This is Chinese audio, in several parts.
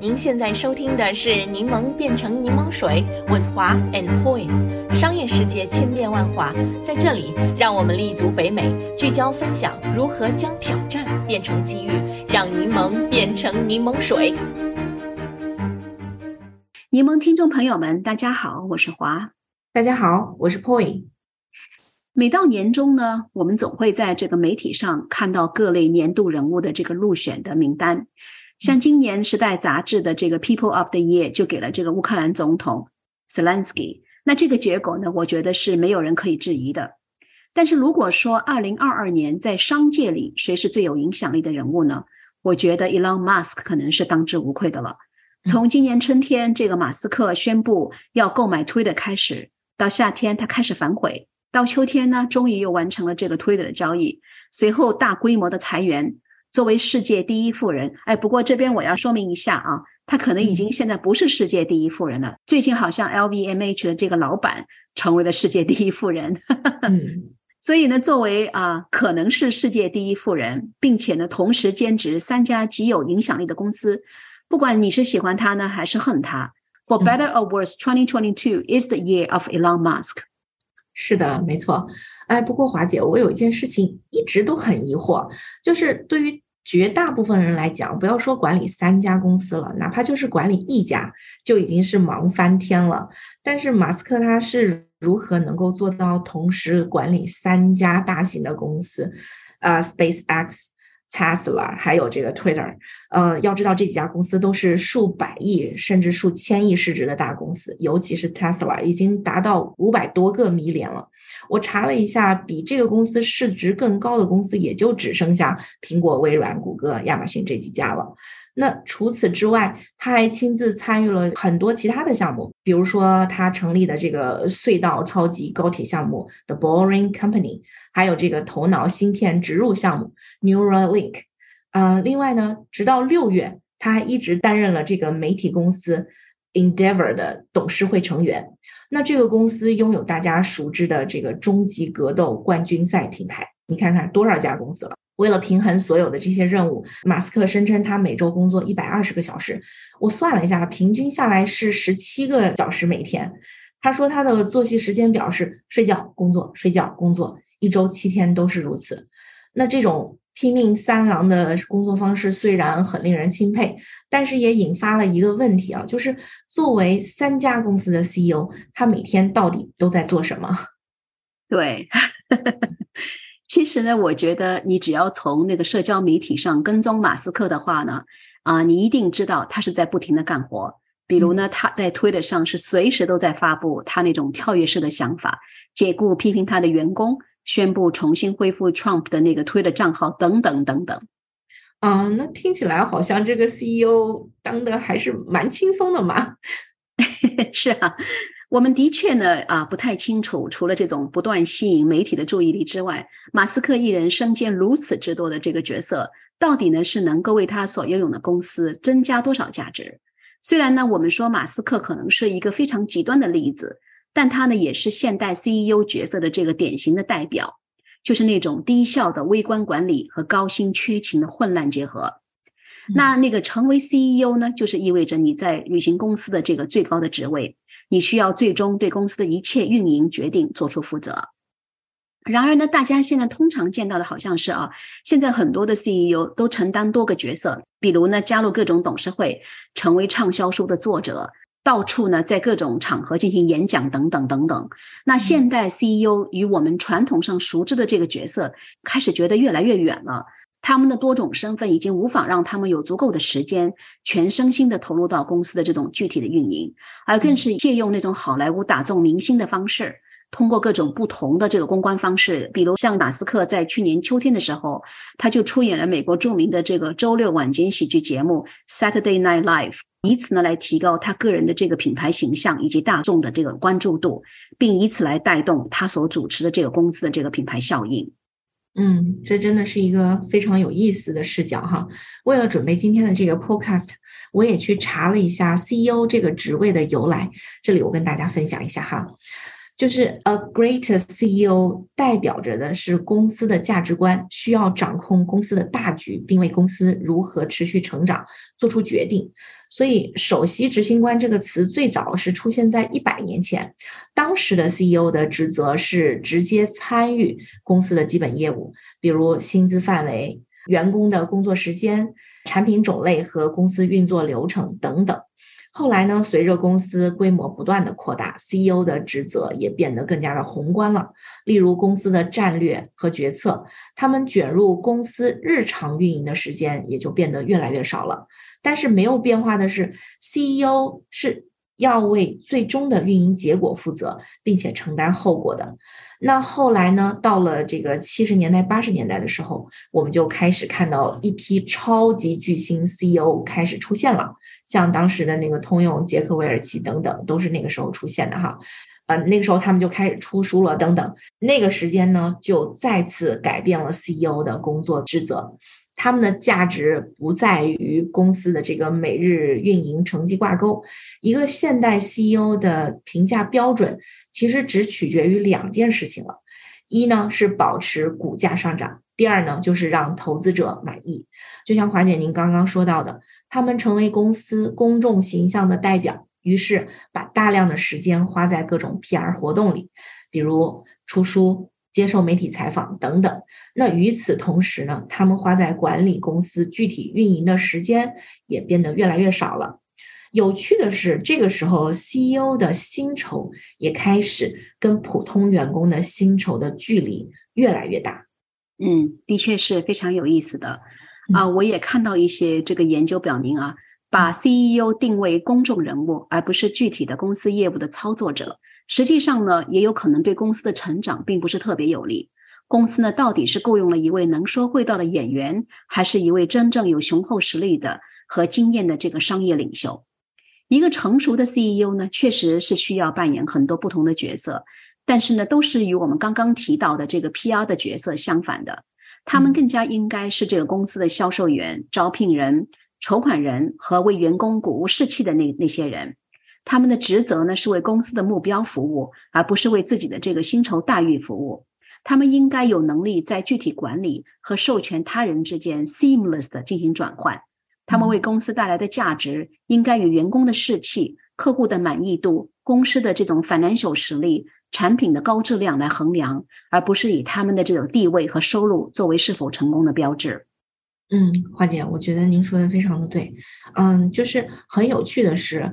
您现在收听的是《柠檬变成柠檬水》，with 华 and Poi。商业世界千变万化，在这里，让我们立足北美，聚焦分享如何将挑战变成机遇，让柠檬变成柠檬水。柠檬听众朋友们，大家好，我是华。大家好，我是 Poi。每到年终呢，我们总会在这个媒体上看到各类年度人物的这个入选的名单。像今年《时代》杂志的这个 People of the Year 就给了这个乌克兰总统 Zelensky。那这个结果呢，我觉得是没有人可以质疑的。但是如果说2022年在商界里谁是最有影响力的人物呢？我觉得 Elon Musk 可能是当之无愧的了。从今年春天这个马斯克宣布要购买 Twitter 开始，到夏天他开始反悔。到秋天呢，终于又完成了这个推的的交易，随后大规模的裁员。作为世界第一富人，哎，不过这边我要说明一下啊，他可能已经现在不是世界第一富人了。最近好像 LVMH 的这个老板成为了世界第一富人。嗯，所以呢，作为啊，可能是世界第一富人，并且呢，同时兼职三家极有影响力的公司，不管你是喜欢他呢，还是恨他，For better or worse，twenty twenty two is the year of Elon Musk。是的，没错。哎，不过华姐，我有一件事情一直都很疑惑，就是对于绝大部分人来讲，不要说管理三家公司了，哪怕就是管理一家，就已经是忙翻天了。但是马斯克他是如何能够做到同时管理三家大型的公司？啊，SpaceX。Tesla 还有这个 Twitter，呃，要知道这几家公司都是数百亿甚至数千亿市值的大公司，尤其是 Tesla 已经达到五百多个迷连了。我查了一下，比这个公司市值更高的公司也就只剩下苹果、微软、谷歌、亚马逊这几家了。那除此之外，他还亲自参与了很多其他的项目，比如说他成立的这个隧道超级高铁项目 The Boring Company，还有这个头脑芯片植入项目 Neuralink。呃，另外呢，直到六月，他还一直担任了这个媒体公司 Endeavor 的董事会成员。那这个公司拥有大家熟知的这个终极格斗冠军赛品牌，你看看多少家公司了。为了平衡所有的这些任务，马斯克声称他每周工作一百二十个小时。我算了一下，平均下来是十七个小时每天。他说他的作息时间表是睡觉、工作、睡觉、工作，一周七天都是如此。那这种拼命三郎的工作方式虽然很令人钦佩，但是也引发了一个问题啊，就是作为三家公司的 CEO，他每天到底都在做什么？对。其实呢，我觉得你只要从那个社交媒体上跟踪马斯克的话呢，啊，你一定知道他是在不停的干活。比如呢，他在推特上是随时都在发布他那种跳跃式的想法，解雇批评他的员工，宣布重新恢复 Trump 的那个推的账号等等等等。嗯，那听起来好像这个 CEO 当的还是蛮轻松的嘛。是啊。我们的确呢，啊，不太清楚，除了这种不断吸引媒体的注意力之外，马斯克一人身兼如此之多的这个角色，到底呢是能够为他所拥有的公司增加多少价值？虽然呢，我们说马斯克可能是一个非常极端的例子，但他呢也是现代 CEO 角色的这个典型的代表，就是那种低效的微观管理和高薪缺勤的混乱结合。那那个成为 CEO 呢，就是意味着你在履行公司的这个最高的职位。你需要最终对公司的一切运营决定做出负责。然而呢，大家现在通常见到的好像是啊，现在很多的 CEO 都承担多个角色，比如呢，加入各种董事会，成为畅销书的作者，到处呢在各种场合进行演讲等等等等。那现代 CEO 与我们传统上熟知的这个角色开始觉得越来越远了。他们的多种身份已经无法让他们有足够的时间全身心的投入到公司的这种具体的运营，而更是借用那种好莱坞打中明星的方式，通过各种不同的这个公关方式，比如像马斯克在去年秋天的时候，他就出演了美国著名的这个周六晚间喜剧节目 Saturday Night Live，以此呢来提高他个人的这个品牌形象以及大众的这个关注度，并以此来带动他所主持的这个公司的这个品牌效应。嗯，这真的是一个非常有意思的视角哈。为了准备今天的这个 podcast，我也去查了一下 CEO 这个职位的由来。这里我跟大家分享一下哈。就是 a great CEO 代表着的是公司的价值观，需要掌控公司的大局，并为公司如何持续成长做出决定。所以，首席执行官这个词最早是出现在一百年前，当时的 CEO 的职责是直接参与公司的基本业务，比如薪资范围、员工的工作时间、产品种类和公司运作流程等等。后来呢，随着公司规模不断的扩大，CEO 的职责也变得更加的宏观了。例如，公司的战略和决策，他们卷入公司日常运营的时间也就变得越来越少了。但是没有变化的是，CEO 是要为最终的运营结果负责，并且承担后果的。那后来呢？到了这个七十年代、八十年代的时候，我们就开始看到一批超级巨星 CEO 开始出现了，像当时的那个通用杰克韦尔奇等等，都是那个时候出现的哈。呃，那个时候他们就开始出书了等等。那个时间呢，就再次改变了 CEO 的工作职责。他们的价值不在于公司的这个每日运营成绩挂钩。一个现代 CEO 的评价标准其实只取决于两件事情了：一呢是保持股价上涨，第二呢就是让投资者满意。就像华姐您刚刚说到的，他们成为公司公众形象的代表，于是把大量的时间花在各种 PR 活动里，比如出书。接受媒体采访等等，那与此同时呢，他们花在管理公司具体运营的时间也变得越来越少了。有趣的是，这个时候 CEO 的薪酬也开始跟普通员工的薪酬的距离越来越大。嗯，的确是非常有意思的啊！我也看到一些这个研究表明啊，把 CEO 定位公众人物，而不是具体的公司业务的操作者。实际上呢，也有可能对公司的成长并不是特别有利。公司呢，到底是雇佣了一位能说会道的演员，还是一位真正有雄厚实力的和经验的这个商业领袖？一个成熟的 CEO 呢，确实是需要扮演很多不同的角色，但是呢，都是与我们刚刚提到的这个 PR 的角色相反的。他们更加应该是这个公司的销售员、招聘人、筹款人和为员工鼓舞士气的那那些人。他们的职责呢是为公司的目标服务，而不是为自己的这个薪酬待遇服务。他们应该有能力在具体管理和授权他人之间 seamless 的进行转换。他们为公司带来的价值应该与员工的士气、客户的满意度、公司的这种 financial 实力、产品的高质量来衡量，而不是以他们的这种地位和收入作为是否成功的标志。嗯，华姐，我觉得您说的非常的对。嗯，就是很有趣的是。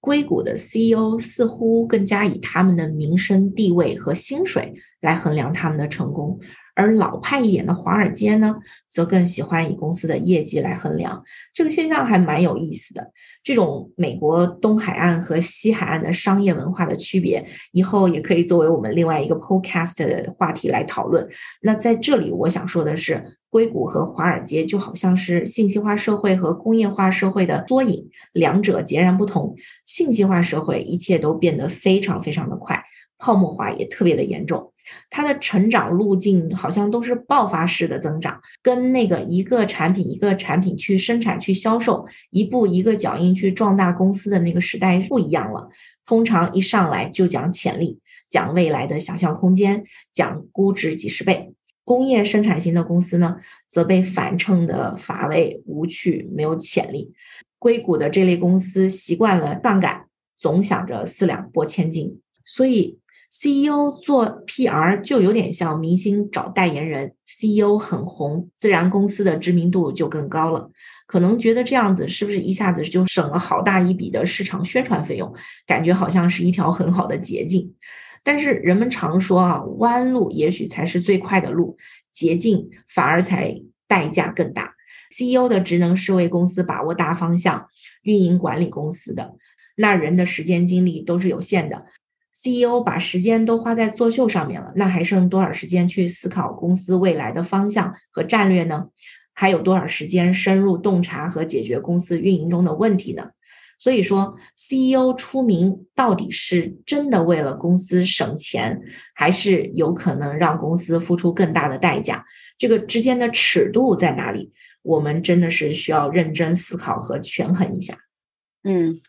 硅谷的 CEO 似乎更加以他们的名声、地位和薪水来衡量他们的成功，而老派一点的华尔街呢，则更喜欢以公司的业绩来衡量。这个现象还蛮有意思的。这种美国东海岸和西海岸的商业文化的区别，以后也可以作为我们另外一个 Podcast 的话题来讨论。那在这里，我想说的是。硅谷和华尔街就好像是信息化社会和工业化社会的缩影，两者截然不同。信息化社会一切都变得非常非常的快，泡沫化也特别的严重。它的成长路径好像都是爆发式的增长，跟那个一个产品一个产品去生产去销售，一步一个脚印去壮大公司的那个时代不一样了。通常一上来就讲潜力，讲未来的想象空间，讲估值几十倍。工业生产型的公司呢，则被反衬的乏味无趣，没有潜力。硅谷的这类公司习惯了杠杆，总想着四两拨千斤，所以 CEO 做 PR 就有点像明星找代言人。CEO 很红，自然公司的知名度就更高了。可能觉得这样子是不是一下子就省了好大一笔的市场宣传费用？感觉好像是一条很好的捷径。但是人们常说啊，弯路也许才是最快的路，捷径反而才代价更大。CEO 的职能是为公司把握大方向、运营管理公司的，那人的时间精力都是有限的。CEO 把时间都花在作秀上面了，那还剩多少时间去思考公司未来的方向和战略呢？还有多少时间深入洞察和解决公司运营中的问题呢？所以说，CEO 出名到底是真的为了公司省钱，还是有可能让公司付出更大的代价？这个之间的尺度在哪里？我们真的是需要认真思考和权衡一下。嗯，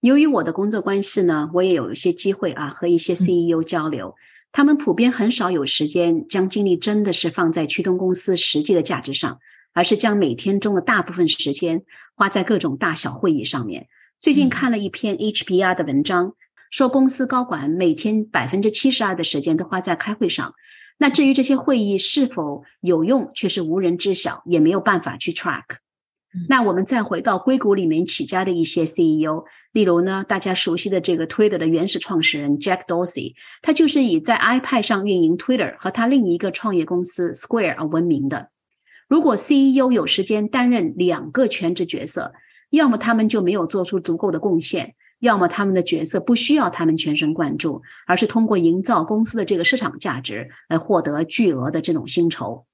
由于我的工作关系呢，我也有一些机会啊，和一些 CEO 交流。他们普遍很少有时间将精力真的是放在驱动公司实际的价值上，而是将每天中的大部分时间花在各种大小会议上面。最近看了一篇 HBR 的文章，说公司高管每天百分之七十二的时间都花在开会上。那至于这些会议是否有用，却是无人知晓，也没有办法去 track。那我们再回到硅谷里面起家的一些 CEO，例如呢，大家熟悉的这个 Twitter 的原始创始人 Jack Dorsey，他就是以在 iPad 上运营 Twitter 和他另一个创业公司 Square 而闻名的。如果 CEO 有时间担任两个全职角色，要么他们就没有做出足够的贡献，要么他们的角色不需要他们全神贯注，而是通过营造公司的这个市场价值来获得巨额的这种薪酬。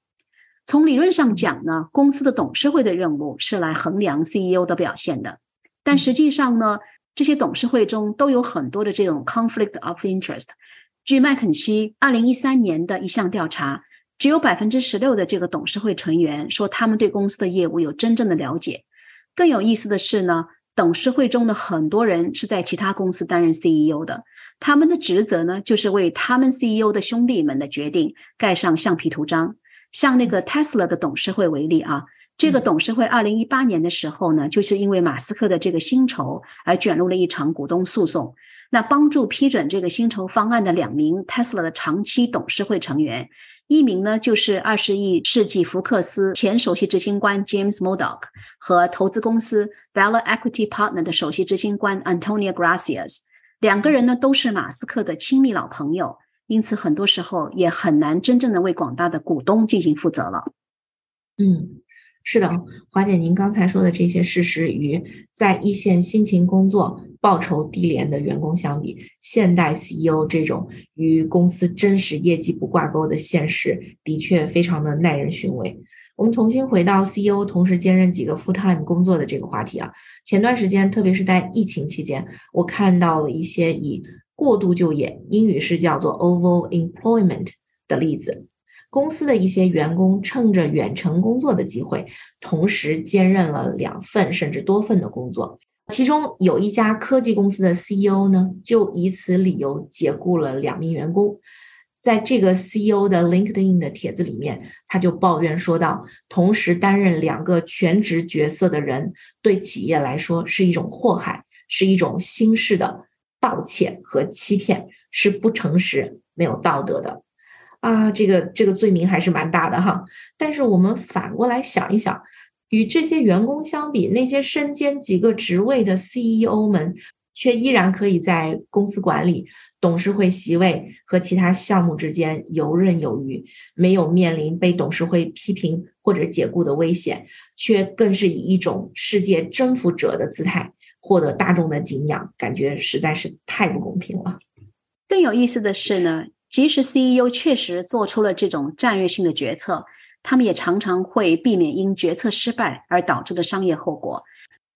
从理论上讲呢，公司的董事会的任务是来衡量 CEO 的表现的，但实际上呢，这些董事会中都有很多的这种 conflict of interest。据麦肯锡二零一三年的一项调查，只有百分之十六的这个董事会成员说他们对公司的业务有真正的了解。更有意思的是呢，董事会中的很多人是在其他公司担任 CEO 的，他们的职责呢就是为他们 CEO 的兄弟们的决定盖上橡皮图章。像那个 Tesla 的董事会为例啊，这个董事会二零一八年的时候呢，就是因为马斯克的这个薪酬而卷入了一场股东诉讼。那帮助批准这个薪酬方案的两名 Tesla 的长期董事会成员，一名呢就是二十亿世纪福克斯前首席执行官 James Murdoch 和投资公司 Bella Equity Partner 的首席执行官 Antonia Gracias，两个人呢都是马斯克的亲密老朋友。因此，很多时候也很难真正的为广大的股东进行负责了。嗯，是的，华姐，您刚才说的这些事实，与在一线辛勤工作、报酬低廉的员工相比，现代 CEO 这种与公司真实业绩不挂钩的现实，的确非常的耐人寻味。我们重新回到 CEO 同时兼任几个 full time 工作的这个话题啊，前段时间，特别是在疫情期间，我看到了一些以过度就业，英语是叫做 over employment 的例子。公司的一些员工趁着远程工作的机会，同时兼任了两份甚至多份的工作。其中有一家科技公司的 CEO 呢，就以此理由解雇了两名员工。在这个 CEO 的 LinkedIn 的帖子里面，他就抱怨说道：同时担任两个全职角色的人，对企业来说是一种祸害，是一种新式的。盗窃和欺骗是不诚实、没有道德的啊！这个这个罪名还是蛮大的哈。但是我们反过来想一想，与这些员工相比，那些身兼几个职位的 CEO 们，却依然可以在公司管理、董事会席位和其他项目之间游刃有余，没有面临被董事会批评或者解雇的危险，却更是以一种世界征服者的姿态。获得大众的敬仰，感觉实在是太不公平了。更有意思的是呢，即使 CEO 确实做出了这种战略性的决策，他们也常常会避免因决策失败而导致的商业后果。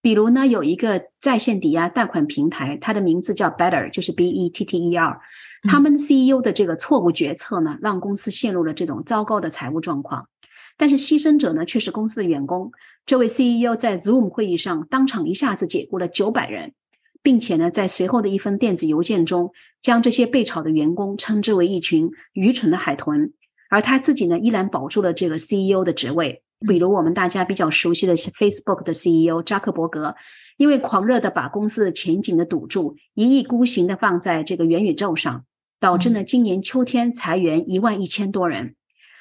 比如呢，有一个在线抵押贷款平台，它的名字叫 Better，就是 B E T T E R。他们 CEO 的这个错误决策呢，让公司陷入了这种糟糕的财务状况。但是牺牲者呢，却是公司的员工。这位 CEO 在 Zoom 会议上当场一下子解雇了九百人，并且呢，在随后的一封电子邮件中，将这些被炒的员工称之为一群愚蠢的海豚。而他自己呢，依然保住了这个 CEO 的职位。比如我们大家比较熟悉的 Facebook 的 CEO 扎克伯格，因为狂热的把公司的前景的赌注一意孤行的放在这个元宇宙上，导致呢今年秋天裁员一万一千多人。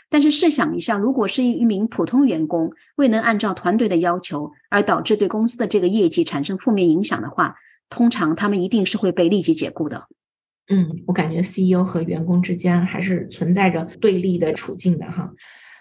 但是试想一下，如果是一名普通员工未能按照团队的要求，而导致对公司的这个业绩产生负面影响的话，通常他们一定是会被立即解雇的。嗯，我感觉 CEO 和员工之间还是存在着对立的处境的哈。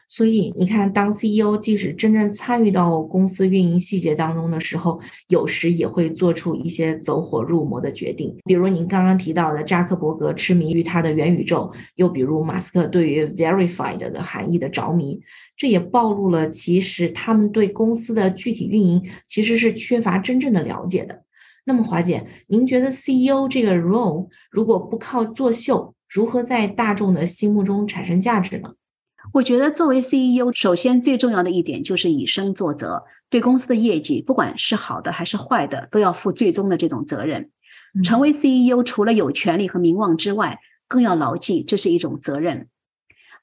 所以你看，当 CEO 即使真正参与到公司运营细节当中的时候，有时也会做出一些走火入魔的决定。比如您刚刚提到的扎克伯格痴迷于他的元宇宙，又比如马斯克对于 verified 的含义的着迷，这也暴露了其实他们对公司的具体运营其实是缺乏真正的了解的。那么华姐，您觉得 CEO 这个 role 如果不靠作秀，如何在大众的心目中产生价值呢？我觉得作为 CEO，首先最重要的一点就是以身作则，对公司的业绩，不管是好的还是坏的，都要负最终的这种责任。成为 CEO，除了有权利和名望之外，更要牢记这是一种责任。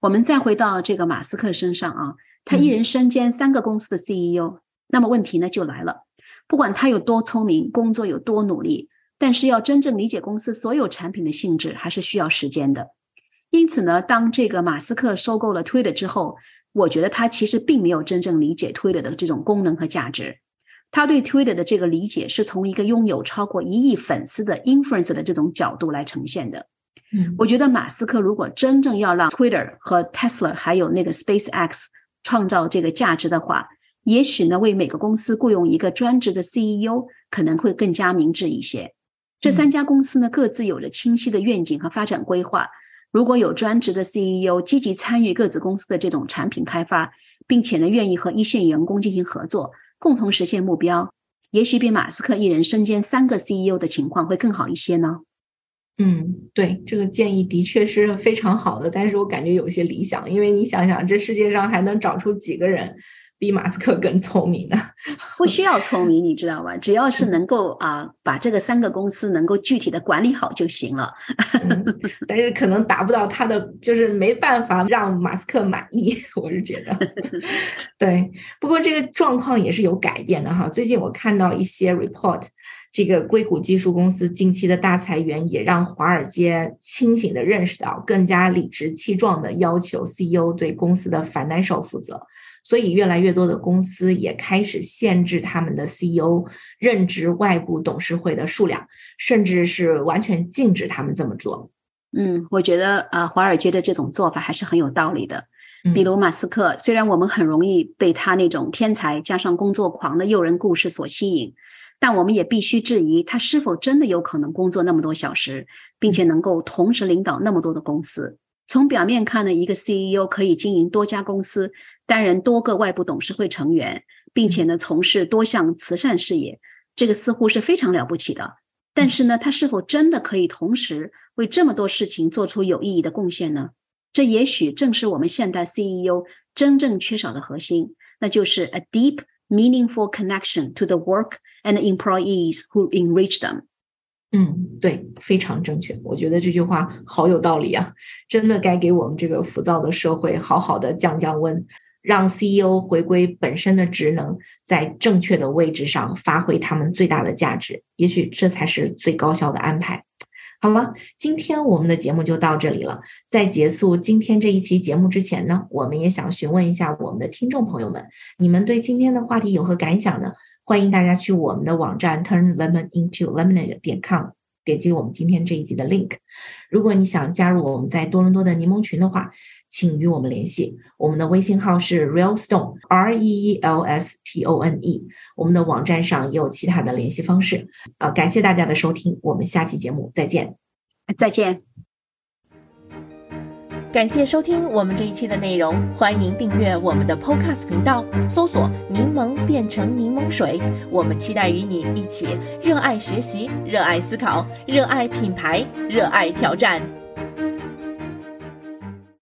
我们再回到这个马斯克身上啊，他一人身兼三个公司的 CEO，那么问题呢就来了，不管他有多聪明，工作有多努力，但是要真正理解公司所有产品的性质，还是需要时间的。因此呢，当这个马斯克收购了 Twitter 之后，我觉得他其实并没有真正理解 Twitter 的这种功能和价值。他对 Twitter 的这个理解是从一个拥有超过一亿粉丝的 influencer 的这种角度来呈现的。嗯，我觉得马斯克如果真正要让 Twitter 和 Tesla 还有那个 SpaceX 创造这个价值的话，也许呢，为每个公司雇佣一个专职的 CEO 可能会更加明智一些。这三家公司呢，各自有着清晰的愿景和发展规划。如果有专职的 CEO 积极参与各自公司的这种产品开发，并且呢愿意和一线员工进行合作，共同实现目标，也许比马斯克一人身兼三个 CEO 的情况会更好一些呢。嗯，对，这个建议的确是非常好的，但是我感觉有些理想，因为你想想，这世界上还能找出几个人？比马斯克更聪明呢？不需要聪明，你知道吗？只要是能够啊，把这个三个公司能够具体的管理好就行了。但是可能达不到他的，就是没办法让马斯克满意。我是觉得，对。不过这个状况也是有改变的哈。最近我看到一些 report，这个硅谷技术公司近期的大裁员，也让华尔街清醒的认识到，更加理直气壮的要求 CEO 对公司的 financial 负责。所以，越来越多的公司也开始限制他们的 CEO 任职外部董事会的数量，甚至是完全禁止他们这么做。嗯，我觉得啊，华尔街的这种做法还是很有道理的。比如马斯克，虽然我们很容易被他那种天才加上工作狂的诱人故事所吸引，但我们也必须质疑他是否真的有可能工作那么多小时，并且能够同时领导那么多的公司。从表面看呢，一个 CEO 可以经营多家公司，担任多个外部董事会成员，并且呢从事多项慈善事业，这个似乎是非常了不起的。但是呢，他是否真的可以同时为这么多事情做出有意义的贡献呢？这也许正是我们现代 CEO 真正缺少的核心，那就是 a deep, meaningful connection to the work and employees who enrich them. 嗯，对，非常正确。我觉得这句话好有道理啊！真的该给我们这个浮躁的社会好好的降降温，让 CEO 回归本身的职能，在正确的位置上发挥他们最大的价值。也许这才是最高效的安排。好了，今天我们的节目就到这里了。在结束今天这一期节目之前呢，我们也想询问一下我们的听众朋友们，你们对今天的话题有何感想呢？欢迎大家去我们的网站 turn lemon into lemonade 点 com，点击我们今天这一集的 link。如果你想加入我们在多伦多的柠檬群的话，请与我们联系。我们的微信号是 real stone r e e l s t o n e。我们的网站上也有其他的联系方式。啊，感谢大家的收听，我们下期节目再见。再见。感谢收听我们这一期的内容，欢迎订阅我们的 Podcast 频道，搜索“柠檬变成柠檬水”。我们期待与你一起热爱学习、热爱思考、热爱品牌、热爱挑战。